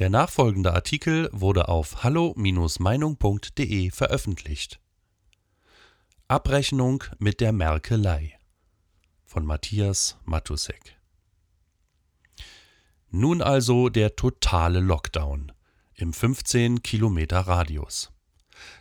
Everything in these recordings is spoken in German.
Der nachfolgende Artikel wurde auf hallo-meinung.de veröffentlicht. Abrechnung mit der Merkelei von Matthias Matusek. Nun also der totale Lockdown im 15 Kilometer Radius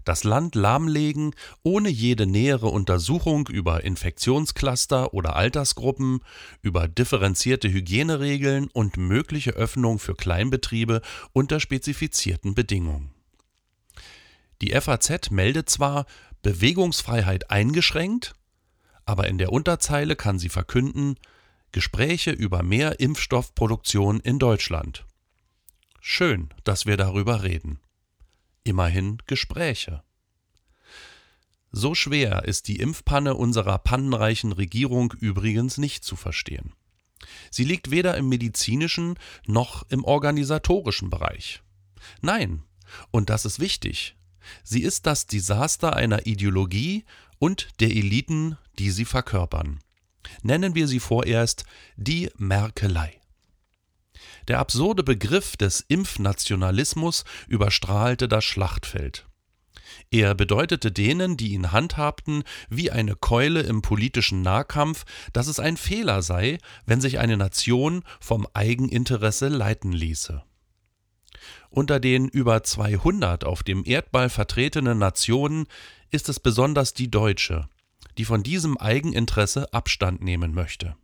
das Land lahmlegen, ohne jede nähere Untersuchung über Infektionscluster oder Altersgruppen, über differenzierte Hygieneregeln und mögliche Öffnung für Kleinbetriebe unter spezifizierten Bedingungen. Die FAZ meldet zwar Bewegungsfreiheit eingeschränkt, aber in der Unterzeile kann sie verkünden Gespräche über mehr Impfstoffproduktion in Deutschland. Schön, dass wir darüber reden immerhin Gespräche. So schwer ist die Impfpanne unserer pannenreichen Regierung übrigens nicht zu verstehen. Sie liegt weder im medizinischen noch im organisatorischen Bereich. Nein, und das ist wichtig, sie ist das Desaster einer Ideologie und der Eliten, die sie verkörpern. Nennen wir sie vorerst die Merkelei. Der absurde Begriff des Impfnationalismus überstrahlte das Schlachtfeld. Er bedeutete denen, die ihn handhabten, wie eine Keule im politischen Nahkampf, dass es ein Fehler sei, wenn sich eine Nation vom Eigeninteresse leiten ließe. Unter den über 200 auf dem Erdball vertretenen Nationen ist es besonders die deutsche, die von diesem Eigeninteresse Abstand nehmen möchte.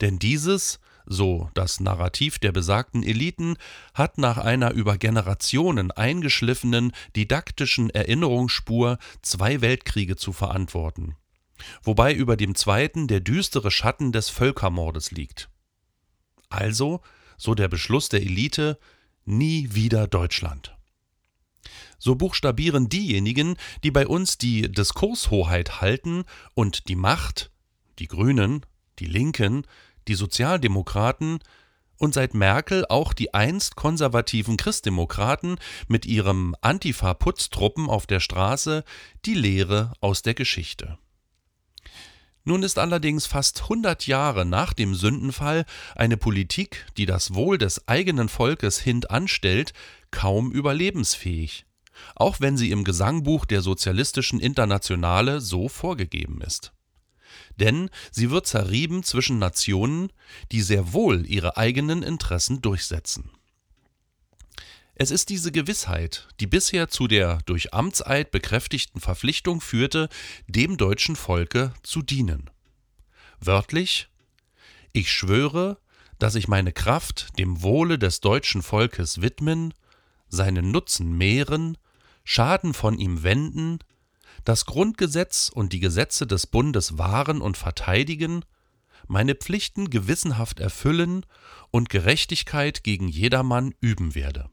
Denn dieses so das Narrativ der besagten Eliten, hat nach einer über Generationen eingeschliffenen didaktischen Erinnerungsspur zwei Weltkriege zu verantworten, wobei über dem zweiten der düstere Schatten des Völkermordes liegt. Also, so der Beschluss der Elite, nie wieder Deutschland. So buchstabieren diejenigen, die bei uns die Diskurshoheit halten und die Macht, die Grünen, die Linken, die Sozialdemokraten und seit Merkel auch die einst konservativen Christdemokraten mit ihrem Antifa-Putztruppen auf der Straße die Lehre aus der Geschichte. Nun ist allerdings fast 100 Jahre nach dem Sündenfall eine Politik, die das Wohl des eigenen Volkes hintanstellt, kaum überlebensfähig, auch wenn sie im Gesangbuch der Sozialistischen Internationale so vorgegeben ist denn sie wird zerrieben zwischen Nationen, die sehr wohl ihre eigenen Interessen durchsetzen. Es ist diese Gewissheit, die bisher zu der durch Amtseid bekräftigten Verpflichtung führte, dem deutschen Volke zu dienen. Wörtlich Ich schwöre, dass ich meine Kraft dem Wohle des deutschen Volkes widmen, seinen Nutzen mehren, Schaden von ihm wenden, das Grundgesetz und die Gesetze des Bundes wahren und verteidigen, meine Pflichten gewissenhaft erfüllen und Gerechtigkeit gegen jedermann üben werde.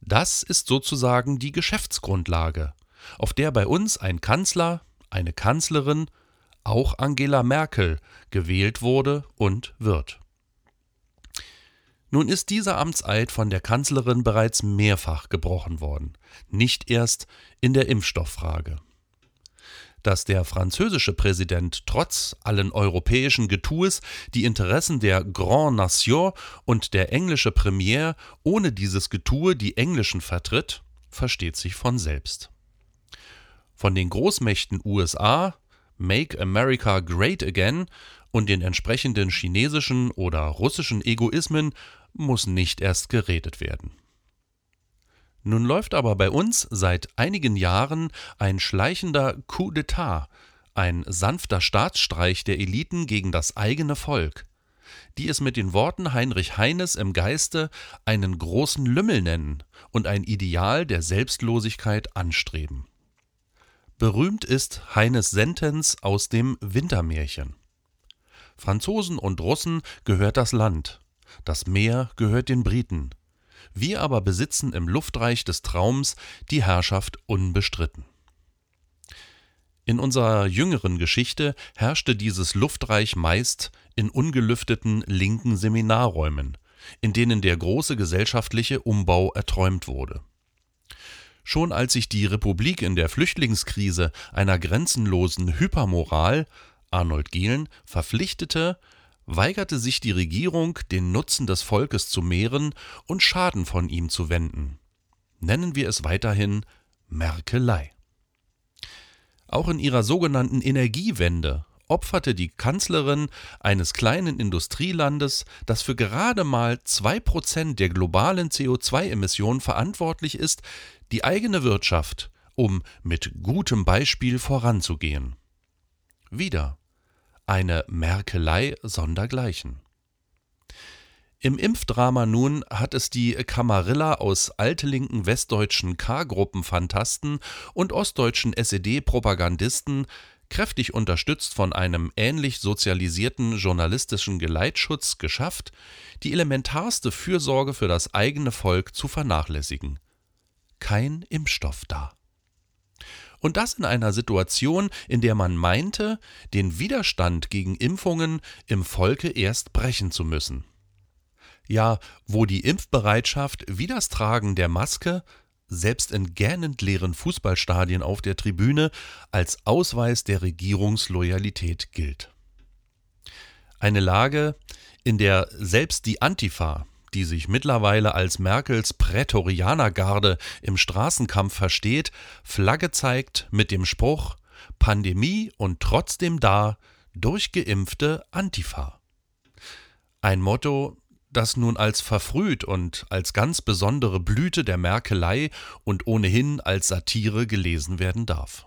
Das ist sozusagen die Geschäftsgrundlage, auf der bei uns ein Kanzler, eine Kanzlerin, auch Angela Merkel gewählt wurde und wird. Nun ist dieser Amtseid von der Kanzlerin bereits mehrfach gebrochen worden, nicht erst in der Impfstofffrage. Dass der französische Präsident trotz allen europäischen Getues die Interessen der Grand Nation und der englische Premier ohne dieses Getue die englischen vertritt, versteht sich von selbst. Von den Großmächten USA, Make America Great Again und den entsprechenden chinesischen oder russischen Egoismen muss nicht erst geredet werden. Nun läuft aber bei uns seit einigen Jahren ein schleichender Coup d'etat, ein sanfter Staatsstreich der Eliten gegen das eigene Volk, die es mit den Worten Heinrich Heines im Geiste einen großen Lümmel nennen und ein Ideal der Selbstlosigkeit anstreben. Berühmt ist Heines Sentenz aus dem Wintermärchen. Franzosen und Russen gehört das Land, das Meer gehört den Briten. Wir aber besitzen im Luftreich des Traums die Herrschaft unbestritten. In unserer jüngeren Geschichte herrschte dieses Luftreich meist in ungelüfteten linken Seminarräumen, in denen der große gesellschaftliche Umbau erträumt wurde. Schon als sich die Republik in der Flüchtlingskrise einer grenzenlosen Hypermoral Arnold Gehlen verpflichtete, weigerte sich die Regierung, den Nutzen des Volkes zu mehren und Schaden von ihm zu wenden. Nennen wir es weiterhin Merkelei. Auch in ihrer sogenannten Energiewende opferte die Kanzlerin eines kleinen Industrielandes, das für gerade mal zwei Prozent der globalen CO2-Emissionen verantwortlich ist, die eigene Wirtschaft, um mit gutem Beispiel voranzugehen. Wieder eine Merkelei sondergleichen. Im Impfdrama nun hat es die Kamarilla aus altlinken westdeutschen K-Gruppen-Fantasten und ostdeutschen SED-Propagandisten kräftig unterstützt von einem ähnlich sozialisierten journalistischen Geleitschutz geschafft, die elementarste Fürsorge für das eigene Volk zu vernachlässigen. Kein Impfstoff da. Und das in einer Situation, in der man meinte, den Widerstand gegen Impfungen im Volke erst brechen zu müssen. Ja, wo die Impfbereitschaft wie das Tragen der Maske selbst in gähnend leeren Fußballstadien auf der Tribüne als Ausweis der Regierungsloyalität gilt. Eine Lage, in der selbst die Antifa, die sich mittlerweile als Merkels Prätorianergarde im Straßenkampf versteht, Flagge zeigt mit dem Spruch Pandemie und trotzdem da, durchgeimpfte Antifa. Ein Motto, das nun als verfrüht und als ganz besondere Blüte der Merkelei und ohnehin als Satire gelesen werden darf.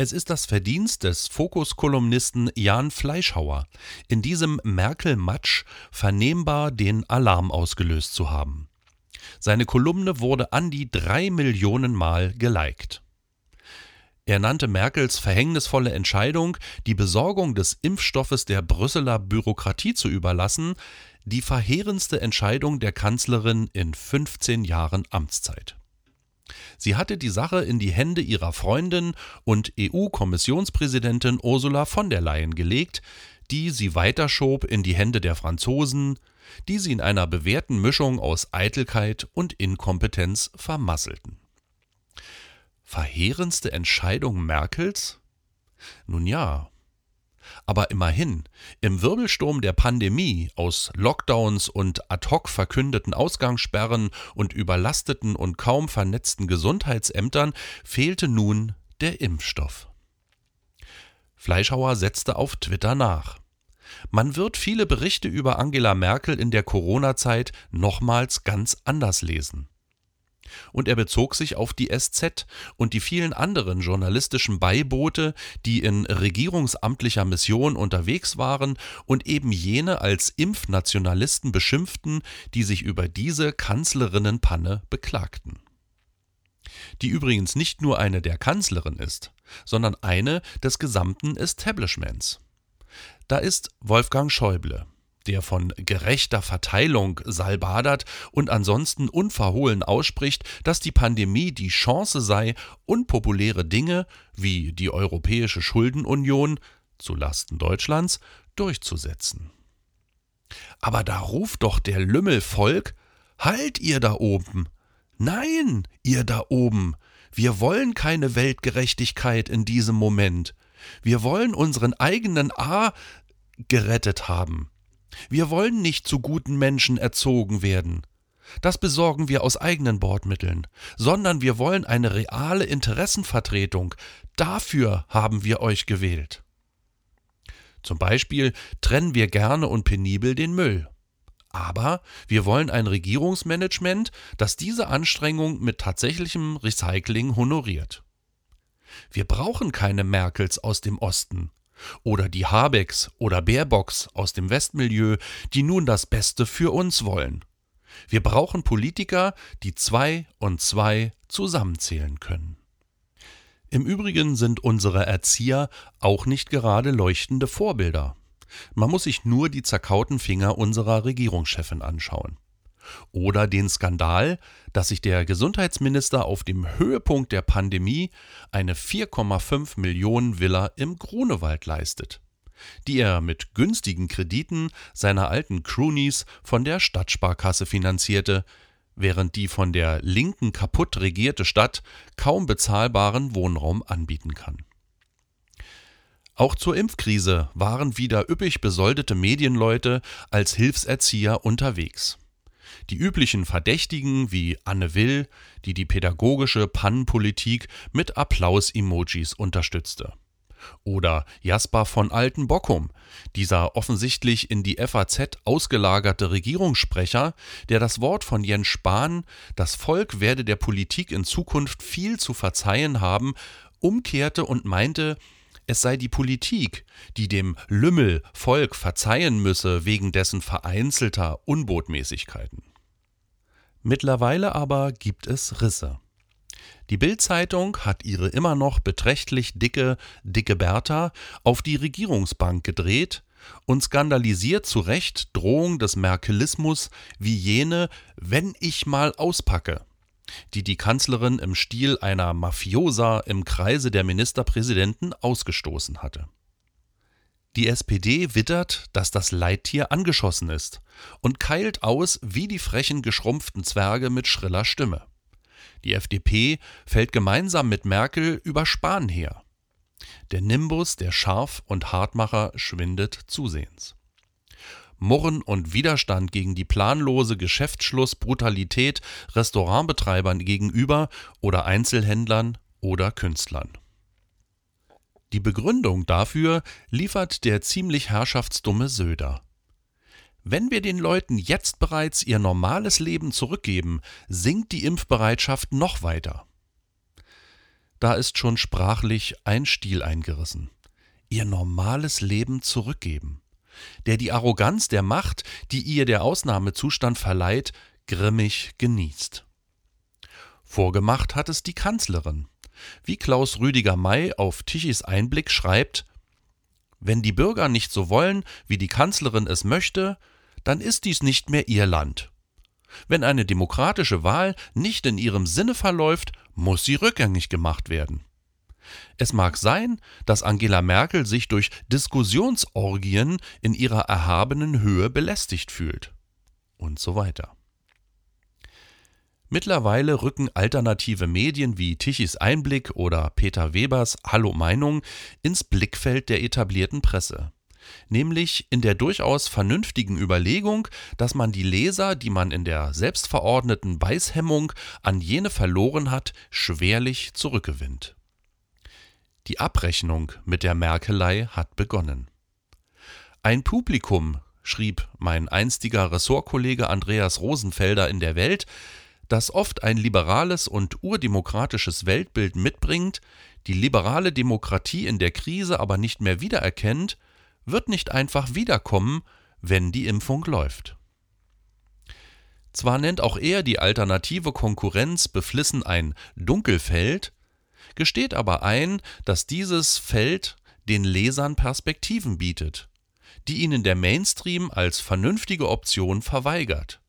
Es ist das Verdienst des Fokus-Kolumnisten Jan Fleischhauer, in diesem Merkel-Matsch vernehmbar den Alarm ausgelöst zu haben. Seine Kolumne wurde an die drei Millionen Mal geliked. Er nannte Merkels verhängnisvolle Entscheidung, die Besorgung des Impfstoffes der Brüsseler Bürokratie zu überlassen, die verheerendste Entscheidung der Kanzlerin in 15 Jahren Amtszeit. Sie hatte die Sache in die Hände ihrer Freundin und EU-Kommissionspräsidentin Ursula von der Leyen gelegt, die sie weiterschob in die Hände der Franzosen, die sie in einer bewährten Mischung aus Eitelkeit und Inkompetenz vermasselten. Verheerendste Entscheidung Merkels? Nun ja, aber immerhin, im Wirbelsturm der Pandemie aus Lockdowns und ad hoc verkündeten Ausgangssperren und überlasteten und kaum vernetzten Gesundheitsämtern fehlte nun der Impfstoff. Fleischhauer setzte auf Twitter nach. Man wird viele Berichte über Angela Merkel in der Corona-Zeit nochmals ganz anders lesen und er bezog sich auf die SZ und die vielen anderen journalistischen Beiboote, die in regierungsamtlicher Mission unterwegs waren und eben jene als Impfnationalisten beschimpften, die sich über diese Kanzlerinnenpanne beklagten. Die übrigens nicht nur eine der Kanzlerin ist, sondern eine des gesamten Establishments. Da ist Wolfgang Schäuble, der von gerechter Verteilung salbadert und ansonsten unverhohlen ausspricht, dass die Pandemie die Chance sei, unpopuläre Dinge wie die Europäische Schuldenunion zu Lasten Deutschlands durchzusetzen. Aber da ruft doch der Lümmelvolk Halt ihr da oben. Nein, ihr da oben. Wir wollen keine Weltgerechtigkeit in diesem Moment. Wir wollen unseren eigenen A gerettet haben. Wir wollen nicht zu guten Menschen erzogen werden. Das besorgen wir aus eigenen Bordmitteln, sondern wir wollen eine reale Interessenvertretung. Dafür haben wir euch gewählt. Zum Beispiel trennen wir gerne und penibel den Müll. Aber wir wollen ein Regierungsmanagement, das diese Anstrengung mit tatsächlichem Recycling honoriert. Wir brauchen keine Merkels aus dem Osten. Oder die Habecks oder Baerbocks aus dem Westmilieu, die nun das Beste für uns wollen. Wir brauchen Politiker, die zwei und zwei zusammenzählen können. Im Übrigen sind unsere Erzieher auch nicht gerade leuchtende Vorbilder. Man muss sich nur die zerkauten Finger unserer Regierungschefin anschauen. Oder den Skandal, dass sich der Gesundheitsminister auf dem Höhepunkt der Pandemie eine 4,5 Millionen Villa im Grunewald leistet, die er mit günstigen Krediten seiner alten Croonies von der Stadtsparkasse finanzierte, während die von der Linken kaputt regierte Stadt kaum bezahlbaren Wohnraum anbieten kann. Auch zur Impfkrise waren wieder üppig besoldete Medienleute als Hilfserzieher unterwegs. Die üblichen Verdächtigen wie Anne Will, die die pädagogische Pannenpolitik mit Applaus-Emojis unterstützte. Oder Jasper von Altenbockum, dieser offensichtlich in die FAZ ausgelagerte Regierungssprecher, der das Wort von Jens Spahn, das Volk werde der Politik in Zukunft viel zu verzeihen haben, umkehrte und meinte, es sei die Politik, die dem Lümmel Volk verzeihen müsse wegen dessen vereinzelter Unbotmäßigkeiten. Mittlerweile aber gibt es Risse. Die Bild-Zeitung hat ihre immer noch beträchtlich dicke Dicke Bertha auf die Regierungsbank gedreht und skandalisiert zu Recht Drohung des Merkelismus wie jene Wenn ich mal auspacke die die Kanzlerin im Stil einer Mafiosa im Kreise der Ministerpräsidenten ausgestoßen hatte. Die SPD wittert, dass das Leittier angeschossen ist und keilt aus wie die frechen geschrumpften Zwerge mit schriller Stimme. Die FDP fällt gemeinsam mit Merkel über Spahn her. Der Nimbus der Scharf- und Hartmacher schwindet zusehends. Murren und Widerstand gegen die planlose Geschäftsschlussbrutalität Restaurantbetreibern gegenüber oder Einzelhändlern oder Künstlern. Die Begründung dafür liefert der ziemlich herrschaftsdumme Söder. Wenn wir den Leuten jetzt bereits ihr normales Leben zurückgeben, sinkt die Impfbereitschaft noch weiter. Da ist schon sprachlich ein Stil eingerissen. Ihr normales Leben zurückgeben der die Arroganz der Macht, die ihr der Ausnahmezustand verleiht, grimmig genießt. Vorgemacht hat es die Kanzlerin. Wie Klaus Rüdiger May auf Tichys Einblick schreibt, wenn die Bürger nicht so wollen, wie die Kanzlerin es möchte, dann ist dies nicht mehr ihr Land. Wenn eine demokratische Wahl nicht in ihrem Sinne verläuft, muss sie rückgängig gemacht werden. Es mag sein, dass Angela Merkel sich durch Diskussionsorgien in ihrer erhabenen Höhe belästigt fühlt. Und so weiter. Mittlerweile rücken alternative Medien wie Tichys Einblick oder Peter Webers Hallo Meinung ins Blickfeld der etablierten Presse. Nämlich in der durchaus vernünftigen Überlegung, dass man die Leser, die man in der selbstverordneten Beißhemmung an jene verloren hat, schwerlich zurückgewinnt. Die Abrechnung mit der Merkelei hat begonnen. Ein Publikum, schrieb mein einstiger Ressortkollege Andreas Rosenfelder in der Welt, das oft ein liberales und urdemokratisches Weltbild mitbringt, die liberale Demokratie in der Krise aber nicht mehr wiedererkennt, wird nicht einfach wiederkommen, wenn die Impfung läuft. Zwar nennt auch er die alternative Konkurrenz beflissen ein Dunkelfeld, gesteht aber ein, dass dieses Feld den Lesern Perspektiven bietet, die ihnen der Mainstream als vernünftige Option verweigert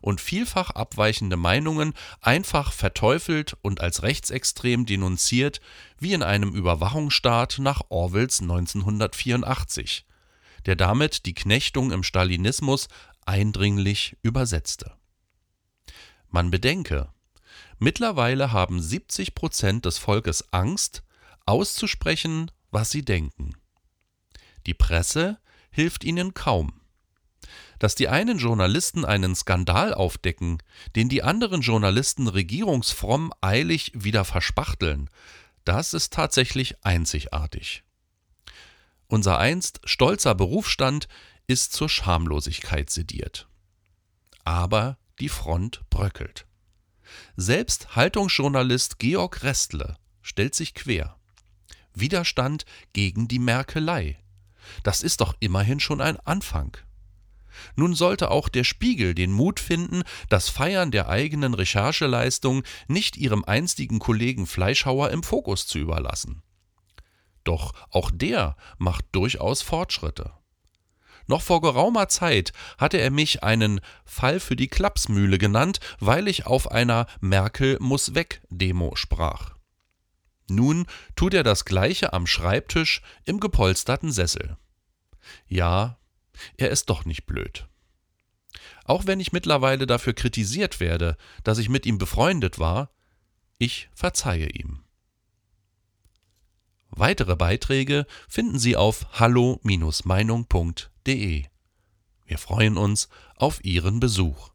und vielfach abweichende Meinungen einfach verteufelt und als rechtsextrem denunziert, wie in einem Überwachungsstaat nach Orwells 1984, der damit die Knechtung im Stalinismus eindringlich übersetzte. Man bedenke, Mittlerweile haben 70 Prozent des Volkes Angst, auszusprechen, was sie denken. Die Presse hilft ihnen kaum. Dass die einen Journalisten einen Skandal aufdecken, den die anderen Journalisten regierungsfromm eilig wieder verspachteln, das ist tatsächlich einzigartig. Unser einst stolzer Berufsstand ist zur Schamlosigkeit sediert. Aber die Front bröckelt. Selbst Haltungsjournalist Georg Restle stellt sich quer. Widerstand gegen die Merkelei. Das ist doch immerhin schon ein Anfang. Nun sollte auch der Spiegel den Mut finden, das Feiern der eigenen Rechercheleistung nicht ihrem einstigen Kollegen Fleischhauer im Fokus zu überlassen. Doch auch der macht durchaus Fortschritte. Noch vor geraumer Zeit hatte er mich einen Fall für die Klapsmühle genannt, weil ich auf einer Merkel muss weg Demo sprach. Nun tut er das gleiche am Schreibtisch im gepolsterten Sessel. Ja, er ist doch nicht blöd. Auch wenn ich mittlerweile dafür kritisiert werde, dass ich mit ihm befreundet war, ich verzeihe ihm. Weitere Beiträge finden Sie auf hallo-meinung.de. Wir freuen uns auf Ihren Besuch.